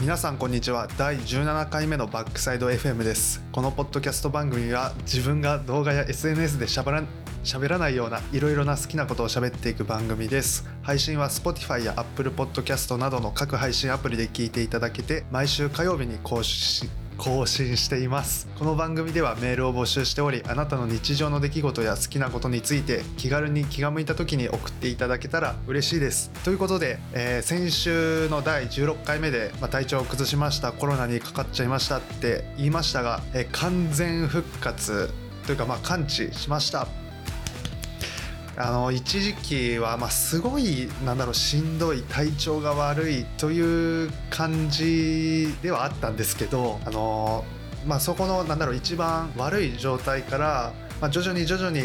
皆さんこんにちは。第17回目のバックサイド FM です。このポッドキャスト番組は自分が動画や SNS でしゃべら喋らないようないろいろな好きなことを喋っていく番組です。配信は Spotify や Apple Podcast などの各配信アプリで聞いていただけて毎週火曜日に更新更新しています。この番組ではメールを募集しておりあなたの日常の出来事や好きなことについて気軽に気が向いた時に送っていただけたら嬉しいです。ということで、えー、先週の第16回目で、まあ、体調を崩しました。コロナにかかっちゃいましたって言いましたが、えー、完全復活というかまあ完治しました。あの一時期はまあすごいなんだろうしんどい体調が悪いという感じではあったんですけどあのまあそこのなんだろう一番悪い状態から、まあ、徐々に徐々に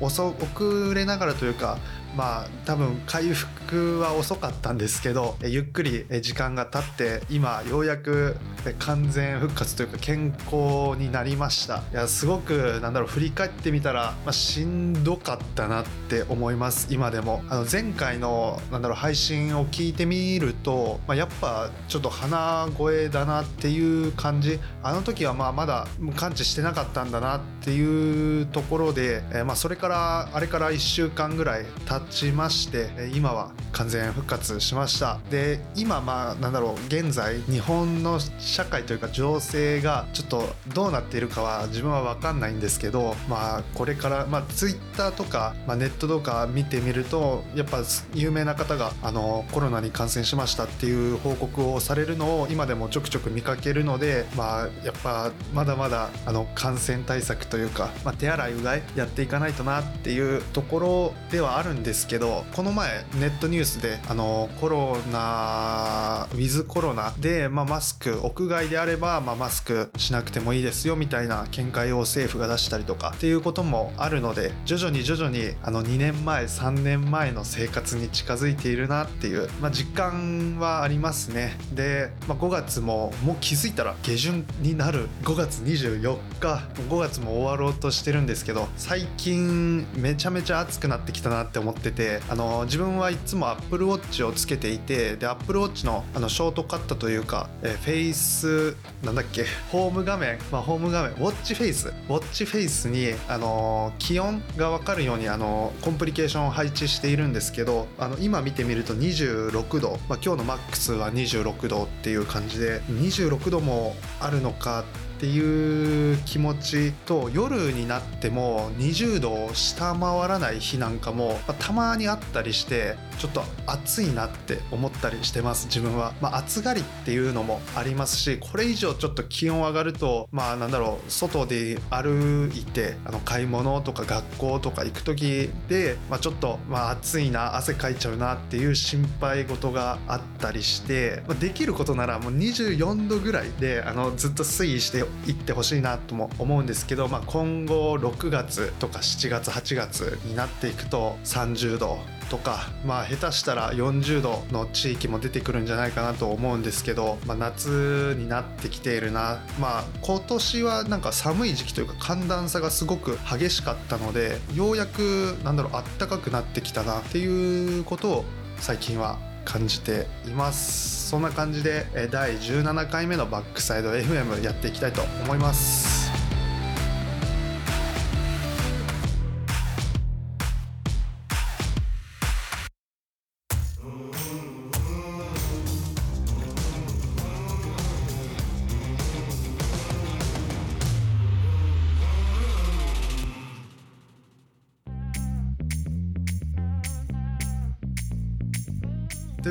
遅遅れながらというかまあ多分回復は遅かったんですけどゆっくり時間が経って今ようやく完全復活というか健康になりました。いやすごくなんだろう振り返ってみたら、まあ、しんどかったなって思います今でも。あの前回のなんだろう配信を聞いてみると、まあ、やっぱちょっと鼻声だなっていう感じ。あの時はまあまだ完治してなかったんだなっていうところで、えまあ、それからあれから1週間ぐらい経ちまして今は完全復活しました。で今まあなんだろう現在日本の社会というか情勢がちょっとどうなっているかは自分は分かんないんですけどまあこれからまあツイッターとか、まあ、ネットとか見てみるとやっぱ有名な方があのコロナに感染しましたっていう報告をされるのを今でもちょくちょく見かけるのでまあやっぱまだまだあの感染対策というか、まあ、手洗いうがいやっていかないとなっていうところではあるんですけどこの前ネットニュースであのコロナウィズコロナで、まあ、マスク屋外であれば、まあ、マスクしなくてもいいですよみたいな見解を政府が出したりとかっていうこともあるので徐々に徐々にあの2年前3年前の生活に近づいているなっていう、まあ、実感はありますね。で、まあ、5月ももう気づいたら下旬になる。5月24日。5月も終わろうとしてるんですけど最近めちゃめちゃ暑くなってきたなって思っててあの自分はいつも Apple Watch をつけていてで Apple Watch のあのショートカットというか、えフェイスなんだっけホーム画面、まあ、ホーム画面ウォッチフェイスウォッチフェイスにあの気温が分かるようにあのコンプリケーションを配置しているんですけどあの今見てみると26度、まあ、今日のマックスは26度っていう感じで26度もあるのかってっていう気持ちと夜になっても20度を下回らない日なんかも、まあ、たまにあったりしてちょっと暑いなって思ったりしてます自分は、まあ、暑がりっていうのもありますしこれ以上ちょっと気温上がるとまあなんだろう外で歩いてあの買い物とか学校とか行く時で、まあ、ちょっとまあ暑いな汗かいちゃうなっていう心配事があったりして、まあ、できることならもう24度ぐらいであのずっと推移していってほしいなとも思うんですけど、まあ、今後6月とか7月8月になっていくと30度とかまあ下手したら40度の地域も出てくるんじゃないかなと思うんですけど、まあ、夏になってきているな。まあ今年はなんか寒い時期というか寒暖差がすごく激しかったのでようやくなんだろうあったかくなってきたなっていうことを最近は感じています。そんな感じで第17回目のバックサイド FM やっていきたいと思います。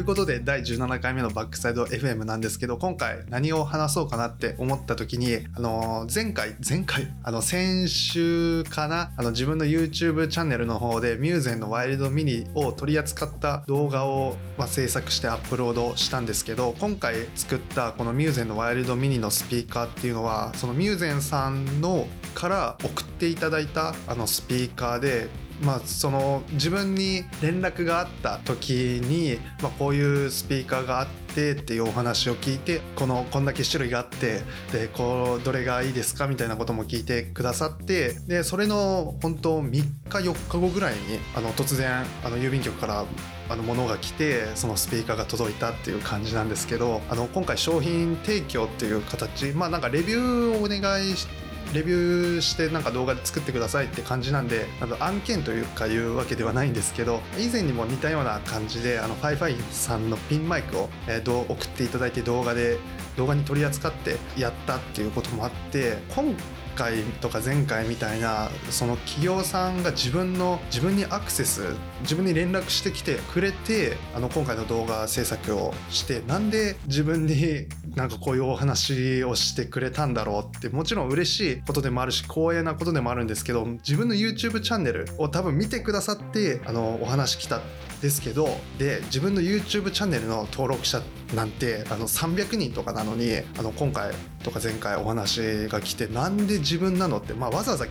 ことで第17回目のバックサイド FM なんですけど今回何を話そうかなって思った時にあの前回前回？あの先週かな？あの自分の YouTube チャンネルの方でミューゼンのワイルドミニを取り扱った動画を、まあ、制作してアップロードしたんですけど今回作ったこのミューゼンのワイルドミニのスピーカーっていうのはそのミューゼンさんのから送っていただいたあのスピーカーでまあ、その自分に連絡があった時に、まあ、こういうスピーカーがあってっていうお話を聞いてこのこんだけ種類があってでこうどれがいいですかみたいなことも聞いてくださってでそれの本当3日4日後ぐらいにあの突然あの郵便局からあの物が来てそのスピーカーが届いたっていう感じなんですけどあの今回商品提供っていう形まあなんかレビューをお願いしてレビューしてなんか動画で作ってくださいって感じなんであの案件というかいうわけではないんですけど以前にも似たような感じであのファイファイさんのピンマイクを、えー、送っていただいて動画で動画に取り扱ってやったっていうこともあって今回とか前回みたいなその企業さんが自分の自分にアクセス自分に連絡してきてくれてあの今回の動画制作をしてなんで自分になんかこういうお話をしてくれたんだろうってもちろん嬉しいことでもあるし光栄なことでもあるんですけど自分の YouTube チャンネルを多分見てくださってあのお話来たんですけどで自分の YouTube チャンネルの登録者なんてあの300人とかなのにあの今回とか前回お話が来てなんで自分なのって、まあ、わざわざ、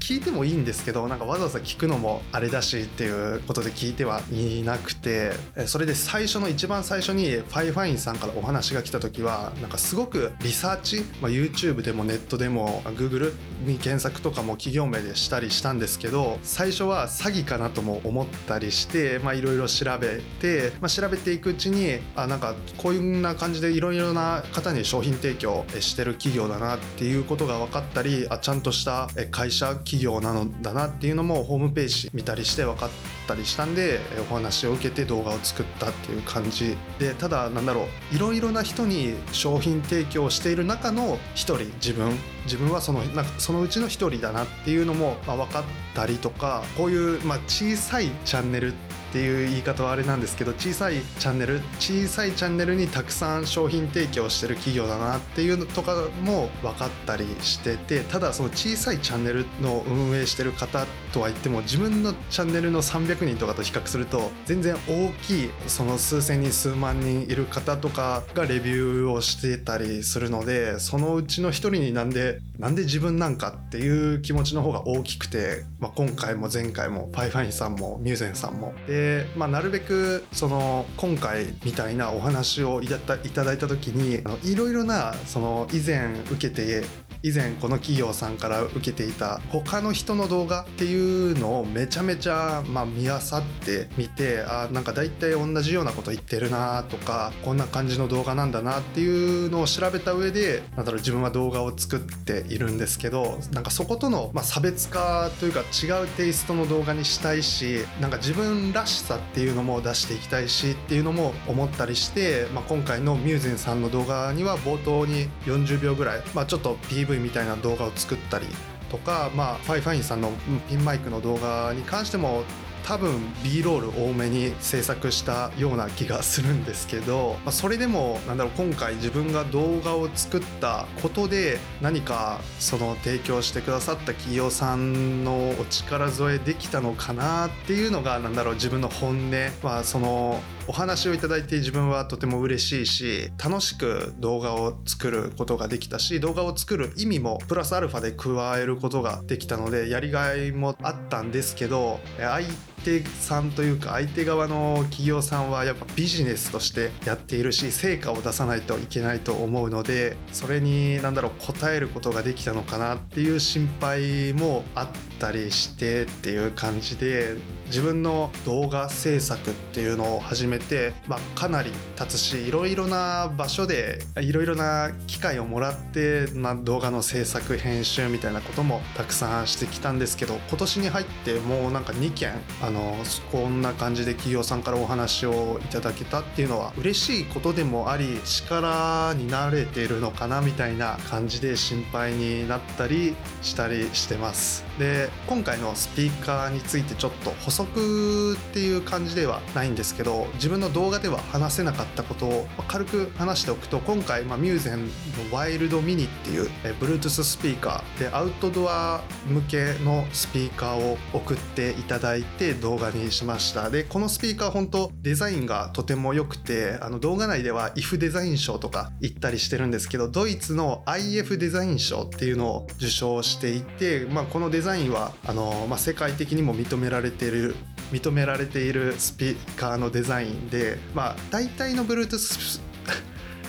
聞いてもいいんですけどなんかわざわざ聞くのもあれだしっていうことで聞いてはいなくてそれで最初の一番最初に FIFINE さんからお話が来た時はなんかすごくリサーチ、まあ、YouTube でもネットでも Google に検索とかも企業名でしたりしたんですけど最初は詐欺かなとも思ったりしていろいろ調べて、まあ、調べていくうちにあなんかこういうな感じでいろいろな方に商品提供してる企業だなっていうことが分かったりあちゃんとした会社企業なのだなっていうのもホームページ見たりして分かったりしたんでお話を受けて動画を作ったっていう感じでただなんだろういろいろな人に商品提供している中の一人自分自分はそのなんかそのうちの一人だなっていうのも、ま、分かったりとかこういう、ま、小さいチャンネルていう言い方はあれなんですけど小さいチャンネル小さいチャンネルにたくさん商品提供してる企業だなっていうのとかも分かったりしててただその小さいチャンネルの運営してる方とは言っても自分のチャンネルの300人とかと比較すると全然大きいその数千人数万人いる方とかがレビューをしてたりするのでそのうちの一人になんでなんで自分なんかっていう気持ちの方が大きくて、まあ、今回も前回もパイファインさんもミューゼンさんも。でまあ、なるべくその今回みたいなお話をいただいた時にいろいろなその以前受けて以前この企業さんから受けていた他の人の動画っていうのをめちゃめちゃまあ見あさってみてあなんか大体同じようなこと言ってるなとかこんな感じの動画なんだなっていうのを調べた上でなんだろう自分は動画を作っているんですけどなんかそことの、まあ、差別化というか違うテイストの動画にしたいしなんか自分らしさっていうのも出していきたいしっていうのも思ったりして、まあ、今回のミューゼンさんの動画には冒頭に40秒ぐらい、まあ、ちょっと PV みたいな動画を作ったりとか、まあ、 Fifine さんのピンマイクの動画に関しても多分 B ロール多めに制作したような気がするんですけど、まあ、それでもなんだろう今回自分が動画を作ったことで何かその提供してくださった企業さんのお力添えできたのかなっていうのがなんだろう自分の本音、まあ、そのお話をいただいて自分はとても嬉しいし楽しく動画を作ることができたし動画を作る意味もプラスアルファで加えることができたのでやりがいもあったんですけど相手さんというか相手側の企業さんはやっぱビジネスとしてやっているし成果を出さないといけないと思うのでそれに何だろう応えることができたのかなっていう心配もあったりしてっていう感じで自分の動画制作っていうのを始めて、まあ、かなり経つしいろいろな場所でいろいろな機会をもらって、まあ、動画の制作編集みたいなこともたくさんしてきたんですけど今年に入ってもうなんか2件あののこんな感じで企業さんからお話をいただけたっていうのは嬉しいことでもあり力になれてるのかなみたいな感じで心配になったりしたりしてます。で今回のスピーカーについてちょっと補足っていう感じではないんですけど自分の動画では話せなかったことを軽く話しておくと今回、まあ、ミューゼンのワイルドミニっていうえ Bluetooth スピーカーでアウトドア向けのスピーカーを送っていただいて動画にしました。でこのスピーカー本当デザインがとても良くてあの動画内では IF デザイン賞とか行ったりしてるんですけどドイツの IF デザイン賞っていうのを受賞していて、まあ、このデザインはあの、まあ、世界的にも認められている認められているスピーカーのデザインで、まあ、大体の Bluetooth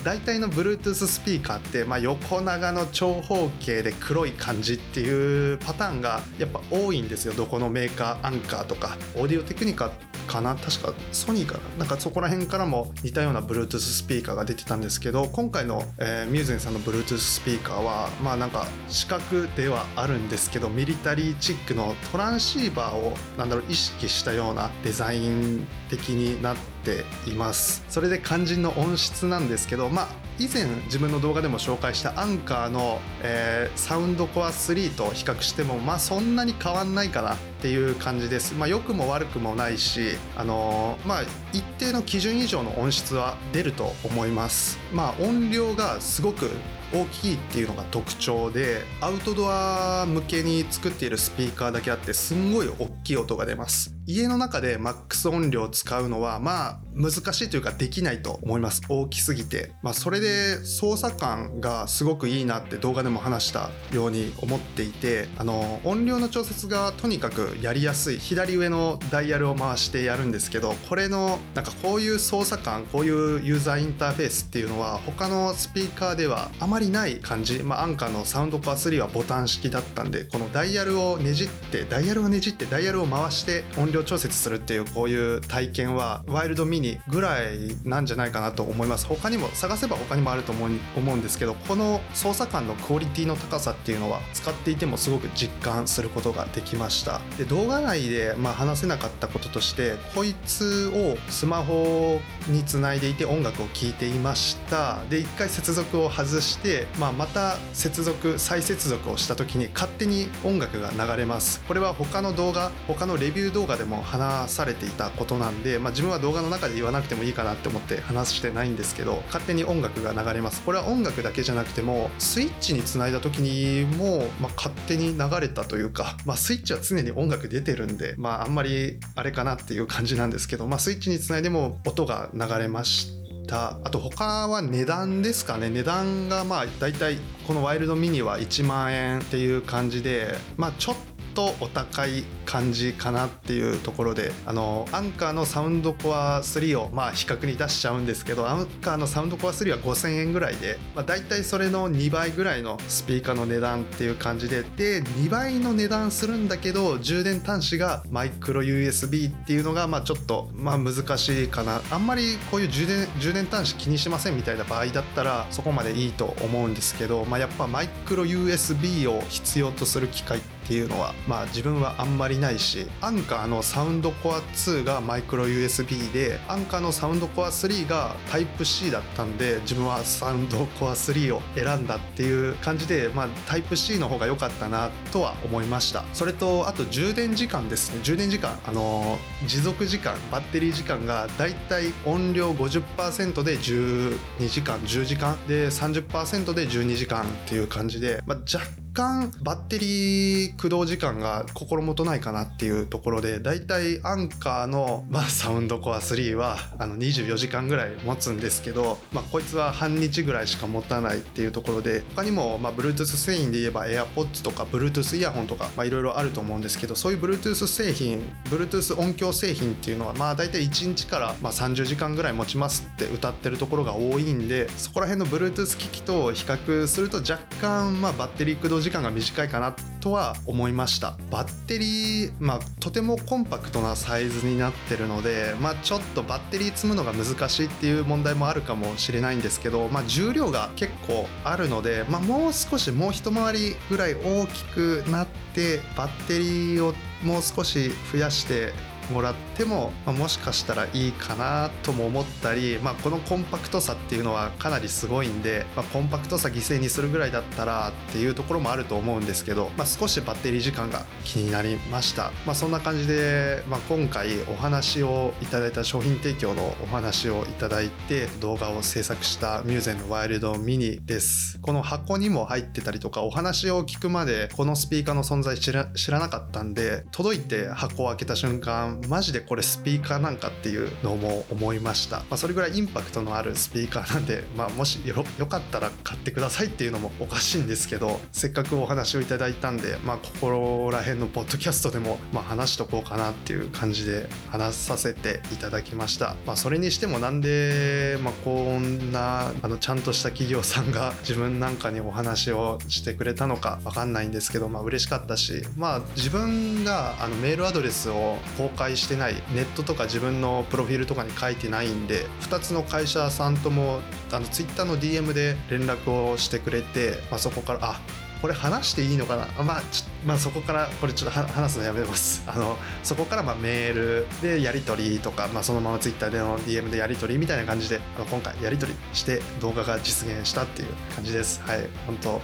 大体の Bluetooth スピーカーって、まあ、横長の長方形で黒い感じっていうパターンがやっぱ多いんですよ。どこのメーカー Anker とかオーディオテクニカかな？確かソニーかな？なんかそこら辺からも似たような Bluetooth スピーカーが出てたんですけど今回の、えー、ミューゼンさんの Bluetooth スピーカーはまあなんか四角ではあるんですけどミリタリーチックのトランシーバーをなんだろう意識したようなデザイン的になっています。それで肝心の音質なんですけどまあ以前自分の動画でも紹介したアンカーの、えー、サウンドコア3と比較してもまあそんなに変わんないかな。っていう感じです。まあ良くも悪くもないし、あのー、まあ一定の基準以上の音質は出ると思います。まあ音量がすごく大きいっていうのが特徴でアウトドア向けに作っているスピーカーだけあってすんごい大きい音が出ます家の中でマックス音量を使うのはまあ難しいというかできないと思います大きすぎて、まあ、それで操作感がすごくいいなって動画でも話したように思っていてあの音量の調節がとにかくやりやすい。左上のダイヤルを回してやるんですけどこれのなんかこういう操作感こういうユーザーインターフェースっていうのは他のスピーカーではあまりない感じ、まあ、アンカーのサウンドコア3はボタン式だったんでこのダイヤルをねじってダイヤルをねじってダイヤルを回して音量調節するっていうこういう体験はワイルドミニぐらいなんじゃないかなと思います。他にも探せば他にもあると思う思うんですけどこの操作感のクオリティの高さっていうのは使っていてもすごく実感することができました。で動画内でまあ話せなかったこととしてこいつをスマホにつないでいて音楽を聴いていました。で一回接続を外して、まあ、また接続再接続をした時に勝手に音楽が流れます。これは他の動画他のレビュー動画でも話されていたことなんで、まあ、自分は動画の中で言わなくてもいいかなって思って話してないんですけど勝手に音楽が流れます。これは音楽だけじゃなくてもスイッチにつないだ時にも、まあ、勝手に流れたというか、まあ、スイッチは常に音音楽出てるんで、まあ、あんまりあれかなっていう感じなんですけど、まあ、スイッチにつないでも音が流れました。あと他は値段ですかね。値段がまあ大体このワイルドミニは1万円っていう感じでまあちょっとお高い感じかなっていうところであのアンカーのサウンドコア3をまあ比較に出しちゃうんですけどアンカーのサウンドコア3は5000円ぐらいで、まあ、大体それの2倍ぐらいのスピーカーの値段っていう感じでで2倍の値段するんだけど充電端子がマイクロ USB っていうのがまあちょっとまあ難しいかな。あんまりこういう充電充電端子気にしませんみたいな場合だったらそこまでいいと思うんですけど、まあ、やっぱマイクロ USB を必要とする機械ってっていうのはまあ自分はあんまりないしアンカーのサウンドコア2がマイクロ USB でアンカーのサウンドコア3がタイプ C だったんで自分はサウンドコア3を選んだっていう感じでまあタイプ C の方が良かったなとは思いました。それとあと充電時間ですね。充電時間あの持続時間バッテリー時間がだいたい音量50%で12時間10時間で30%で12時間っていう感じで、まあ、若干バッテリー駆動時間が心もとないかなっていうところでだいたいアンカーの、まあ、サウンドコア3はあの24時間ぐらい持つんですけど、まあ、こいつは半日ぐらいしか持たないっていうところで他にも、まあ、Bluetooth 製品で言えば AirPods とか Bluetooth イヤホンとかいろいろあると思うんですけどそういう Bluetooth 製品 Bluetooth 音響製品っていうのはまあ大体1日からまあ30時間ぐらい持ちますって歌ってるところが多いんでそこら辺の Bluetooth 機器と比較すると若干まあバッテリー駆動時間が短いかなとは思いました。バッテリー、まあ、とてもコンパクトなサイズになってるので、まあ、ちょっとバッテリー積むのが難しいっていう問題もあるかもしれないんですけど、まあ、重量が結構あるので、まあ、もう少しもう一回りぐらい大きくなってバッテリーをもう少し増やしてもらっても、まあ、もしかしたらいいかなとも思ったり、まあ、このコンパクトさっていうのはかなりすごいんで、まあ、コンパクトさ犠牲にするぐらいだったらっていうところもあると思うんですけど、まあ、少しバッテリー時間が気になりました、まあ、そんな感じで、まあ、今回お話をいただいた商品提供のお話をいただいて動画を制作したミューゼンのワイルドミニです。この箱にも入ってたりとかお話を聞くまでこのスピーカーの存在知ら知らなかったんで届いて箱を開けた瞬間マジでこれスピーカーなんかっていうのも思いました、まあ、それぐらいインパクトのあるスピーカーなんで、まあ、もしよよかったら買ってくださいっていうのもおかしいんですけどせっかくお話をいただいたんで、まあ、ここら辺のポッドキャストでも、まあ、話しとこうかなっていう感じで話させていただきました、まあ、それにしてもなんで、まあ、こんなあのちゃんとした企業さんが 自分なんかにお話をしてくれたのか分かんないんですけど、まあ嬉しかったし、まあ、自分があのメールアドレスを公開してないネットとか自分のプロフィールとかに書いてないんで2つの会社さんともあのツイッターの DM で連絡をしてくれて、まあ、そこからあこれ話していいのかな？まあまあ、そこからこれちょっと話すのやめます。あのそこからまメールでやり取りとか、まあ、そのままツイッターでの DM でやり取りみたいな感じであの今回やり取りして動画が実現したっていう感じです。はい。本当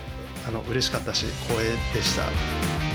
あの嬉しかったし光栄でした。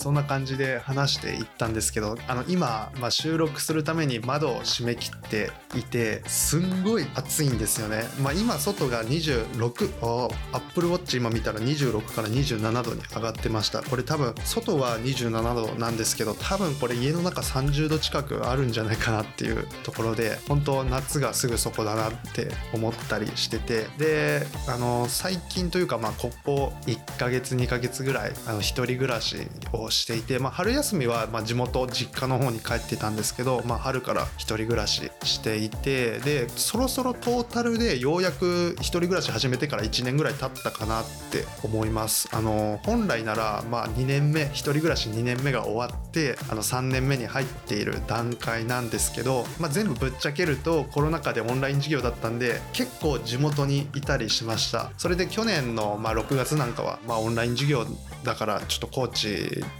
そんな感じで話していったんですけどあの今、まあ、収録するために窓を閉め切っていてすんごい暑いんですよね、まあ、今外が26あアップルウォッチ今見たら26から27度に上がってました。これ多分外は27度なんですけど多分これ家の中30度近くあるんじゃないかなっていうところで本当夏がすぐそこだなって思ったりしててであの最近というかまあここ1ヶ月2ヶ月ぐらいあの一人暮らしをしていて、まあ、春休みはま地元実家の方に帰ってたんですけど、まあ、春から1人暮らししていてでそろそろトータルでようやく1人暮らし始めてから1年ぐらい経ったかなって思います。あの本来ならまあ2年目1人暮らし2年目が終わってあの3年目に入っている段階なんですけど、まあ、全部ぶっちゃけるとコロナ禍でオンライン授業だったんで結構地元にいたりしました。それで去年のま6月なんかはまオンライン授業だからちょっと高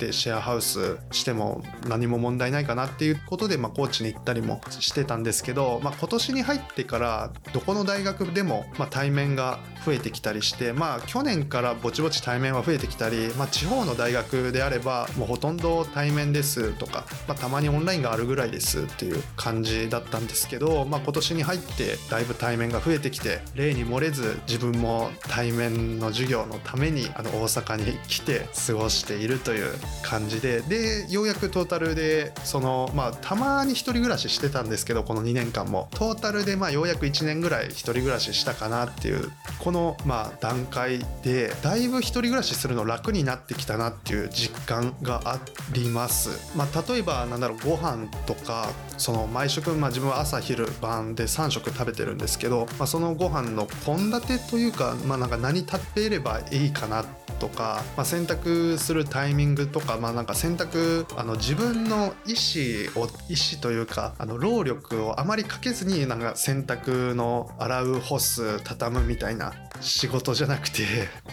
知でシェアハウスしても何も問題ないかなっていうことで、まあ、高知に行ったりもしてたんですけど、まあ、今年に入ってからどこの大学でも、まあ、対面が増えてきたりしてまあ去年からぼちぼち対面は増えてきたり、まあ、地方の大学であればもうほとんど対面ですとか、まあ、たまにオンラインがあるぐらいですっていう感じだったんですけど、まあ、今年に入ってだいぶ対面が増えてきて例に漏れず自分も対面の授業のためにあの大阪に来て過ごしているという感じででようやくトータルでそのまあたまに1人暮らししてたんですけどこの2年間もトータルでまあようやく1年ぐらい1人暮らししたかなっていうこのまあ段階でだいぶ1人暮らしするの楽になってきたなっていう実感があります。まあ、例えばなんだろうご飯とかその毎食、まあ、自分は朝昼晩で3食食べてるんですけど、まあ、そのご飯の献立というか,、まあ、なんか何食べればいいかなってとか、まあ、選択するタイミングとか,、まあ、なんか選択あの自分の意思を意思というかあの労力をあまりかけずになんか洗濯の洗う干す畳むみたいな仕事じゃなくて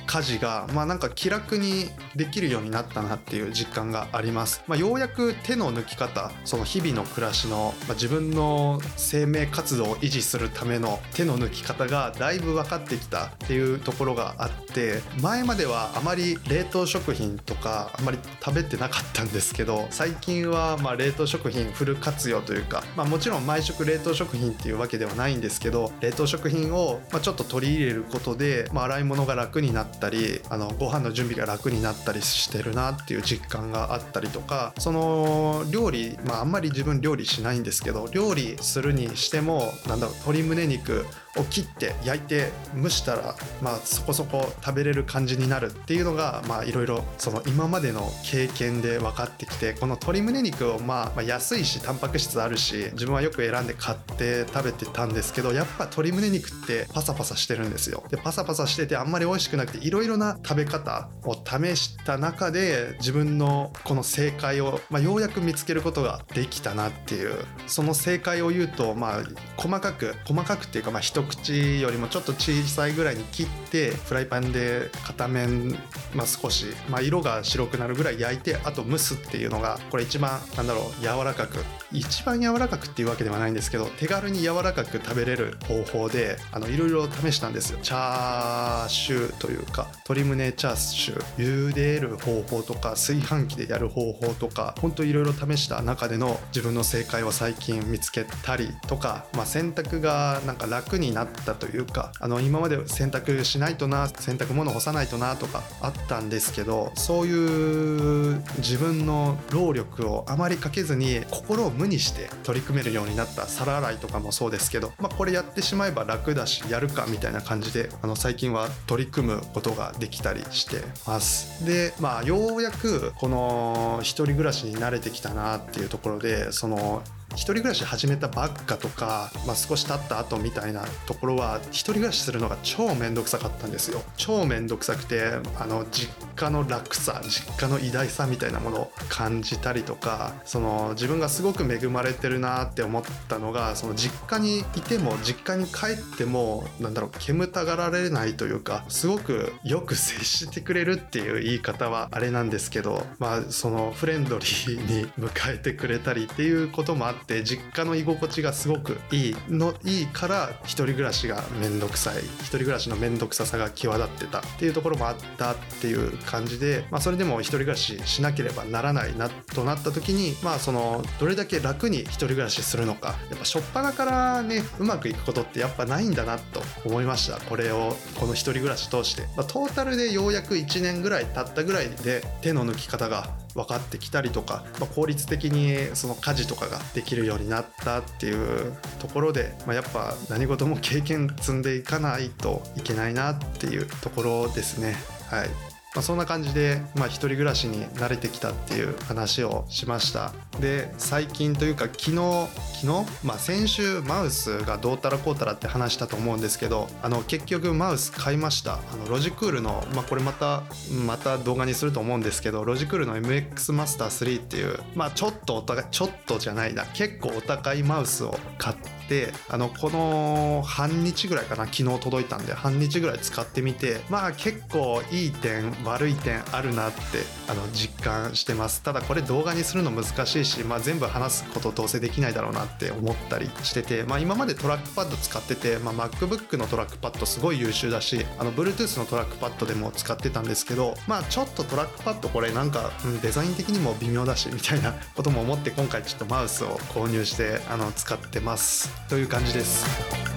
家事がまあなんか気楽にできるようになったなっていう実感があります、まあ、ようやく手の抜き方その日々の暮らしの、まあ、自分の生命活動を維持するための手の抜き方がだいぶ分かってきたっていうところがあって前まではあまり冷凍食品とかあまり食べてなかったんですけど最近はま冷凍食品フル活用というか、まあ、もちろん毎食冷凍食品っていうわけではないんですけど冷凍食品をまちょっと取り入れることで、まあ、洗い物が楽になったりあのご飯の準備が楽になったりしてるなっていう実感があったりとかその料理、まあ、あんまり自分料理しないんですけど料理するにしてもなんだろう鶏胸肉を切って焼いて蒸したら、まあ、そこそこ食べれる感じになるっていうのがいろいろ今までの経験で分かってきてこの鶏胸肉を、まあ、まあ安いしタンパク質あるし自分はよく選んで買って食べてたんですけどやっぱ鶏胸肉ってパサパサしてるんですよ。でパサパサしててあんまり美味しくなくていろいろな食べ方を試した中で自分のこの正解を、まあ、ようやく見つけることができたなっていうその正解を言うとまあ細かく細かくっていうかまあ一口よりもちょっと小さいぐらいに切ってフライパンで片面、まあ、少し、まあ、色が白くなるぐらい焼いてあと蒸すっていうのがこれ一番なんだろう柔らかく一番柔らかくっていうわけではないんですけど手軽に柔らかく食べれる方法であのいろいろ試したんですよ。チャーシューというか鶏胸チャーシュー茹でる方法とか炊飯器でやる方法とかほんといろいろ試した中での自分の正解を最近見つけたりとか、まあ、洗濯がなんか楽になったというかあの今まで洗濯しないとな洗濯物干さないとなとかあったんですけどそういう自分の労力をあまりかけずに心を無にして取り組めるようになった皿洗いとかもそうですけど、まあ、これやってしまえば楽だしやるかみたいな感じであの最近は取り組むことができたりしてます。でまあようやくこの一人暮らしに慣れてきたなっていうところでその一人暮らし始めたばっかとか、まあ、少し経った後みたいなところは一人暮らしするのが超めんどくさかったんですよ。超めんどくさくてあの実家の楽さ実家の偉大さみたいなものを感じたりとかその自分がすごく恵まれてるなって思ったのがその実家にいても実家に帰ってもなんだろう煙たがられないというかすごくよく接してくれるっていう言い方はあれなんですけどまあそのフレンドリーに迎えてくれたりっていうこともあってって実家の居心地がすごくいいのいいから一人暮らしが面倒くさい。一人暮らしの面倒くささが際立ってたっていうところもあったっていう感じで、まあ、それでも一人暮らししなければならないなとなった時にまあそのどれだけ楽に一人暮らしするのか。やっぱ初っ端からねうまくいくことってやっぱないんだなと思いました。これをこの一人暮らし通して、まあ、トータルでようやく1年ぐらい経ったぐらいで手の抜き方が分かってきたりとか、まあ、効率的にその家事とかができるようになったっていうところで、まあ、やっぱ何事も経験積んでいかないといけないなっていうところですね。はいまあ、そんな感じで、まあ、一人暮らしに慣れてきたっていう話をしました。で最近というか昨日昨日、まあ、先週マウスがどうたらこうたらって話したと思うんですけどあの結局マウス買いました。あのロジクールの、まあ、これまたまた動画にすると思うんですけどロジクールの MX マスター3っていうまあちょっとお高いちょっとじゃないな結構お高いマウスを買ってであのこの半日ぐらいかな昨日届いたんで半日ぐらい使ってみてまあ結構いい点悪い点あるなってあの実感してます。ただこれ動画にするの難しいし、まあ、全部話すことどうせできないだろうなって思ったりしてて、まあ、今までトラックパッド使ってて、まあ、MacBook のトラックパッドすごい優秀だしあの Bluetooth のトラックパッドでも使ってたんですけどまあちょっとトラックパッドこれなんか、うん、デザイン的にも微妙だしみたいなことも思って今回ちょっとマウスを購入してあの使ってます。という感じです。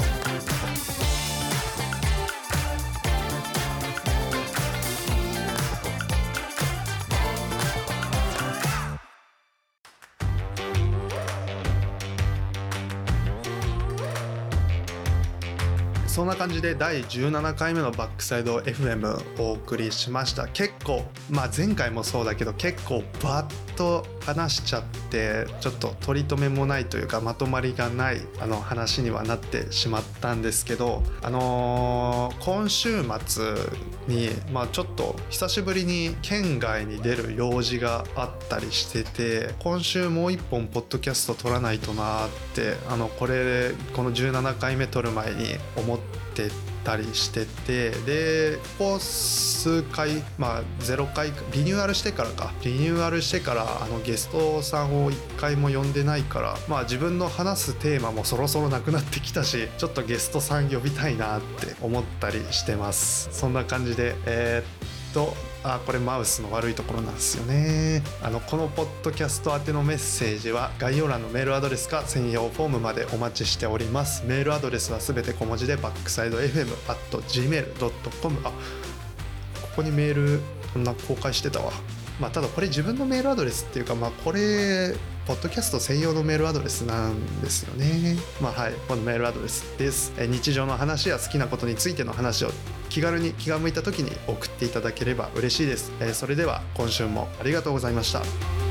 そんな感じで第17回目のバックサイド FM お送りしました。結構まあ前回もそうだけど結構バッと話しちゃってちょっと取り留めもないというかまとまりがないあの話にはなってしまったんですけどあのー、今週末にまあちょっと久しぶりに県外に出る用事があったりしてて今週もう一本ポッドキャスト撮らないとなーってあのこれこの17回目撮る前に思ってってたりしててでここ数回まあ0回リニューアルしてからか。リニューアルしてからあのゲストさんを1回も呼んでないからまあ自分の話すテーマもそろそろなくなってきたしちょっとゲストさん呼びたいなって思ったりしてます。そんな感じでえー、っとあこれマウスの悪いところなんですよね。あのこのポッドキャスト宛てのメッセージは概要欄のメールアドレスか専用フォームまでお待ちしております。メールアドレスはすべて小文字でバックサイド FM at gmail.com あここにメールこんな公開してたわ。まあただこれ自分のメールアドレスっていうかまあこれポッドキャスト専用のメールアドレスなんですよね。まあはい、このメールアドレスです。え日常の話や好きなことについての話を気軽に気が向いた時に送っていただければ嬉しいです。えそれでは今週もありがとうございました。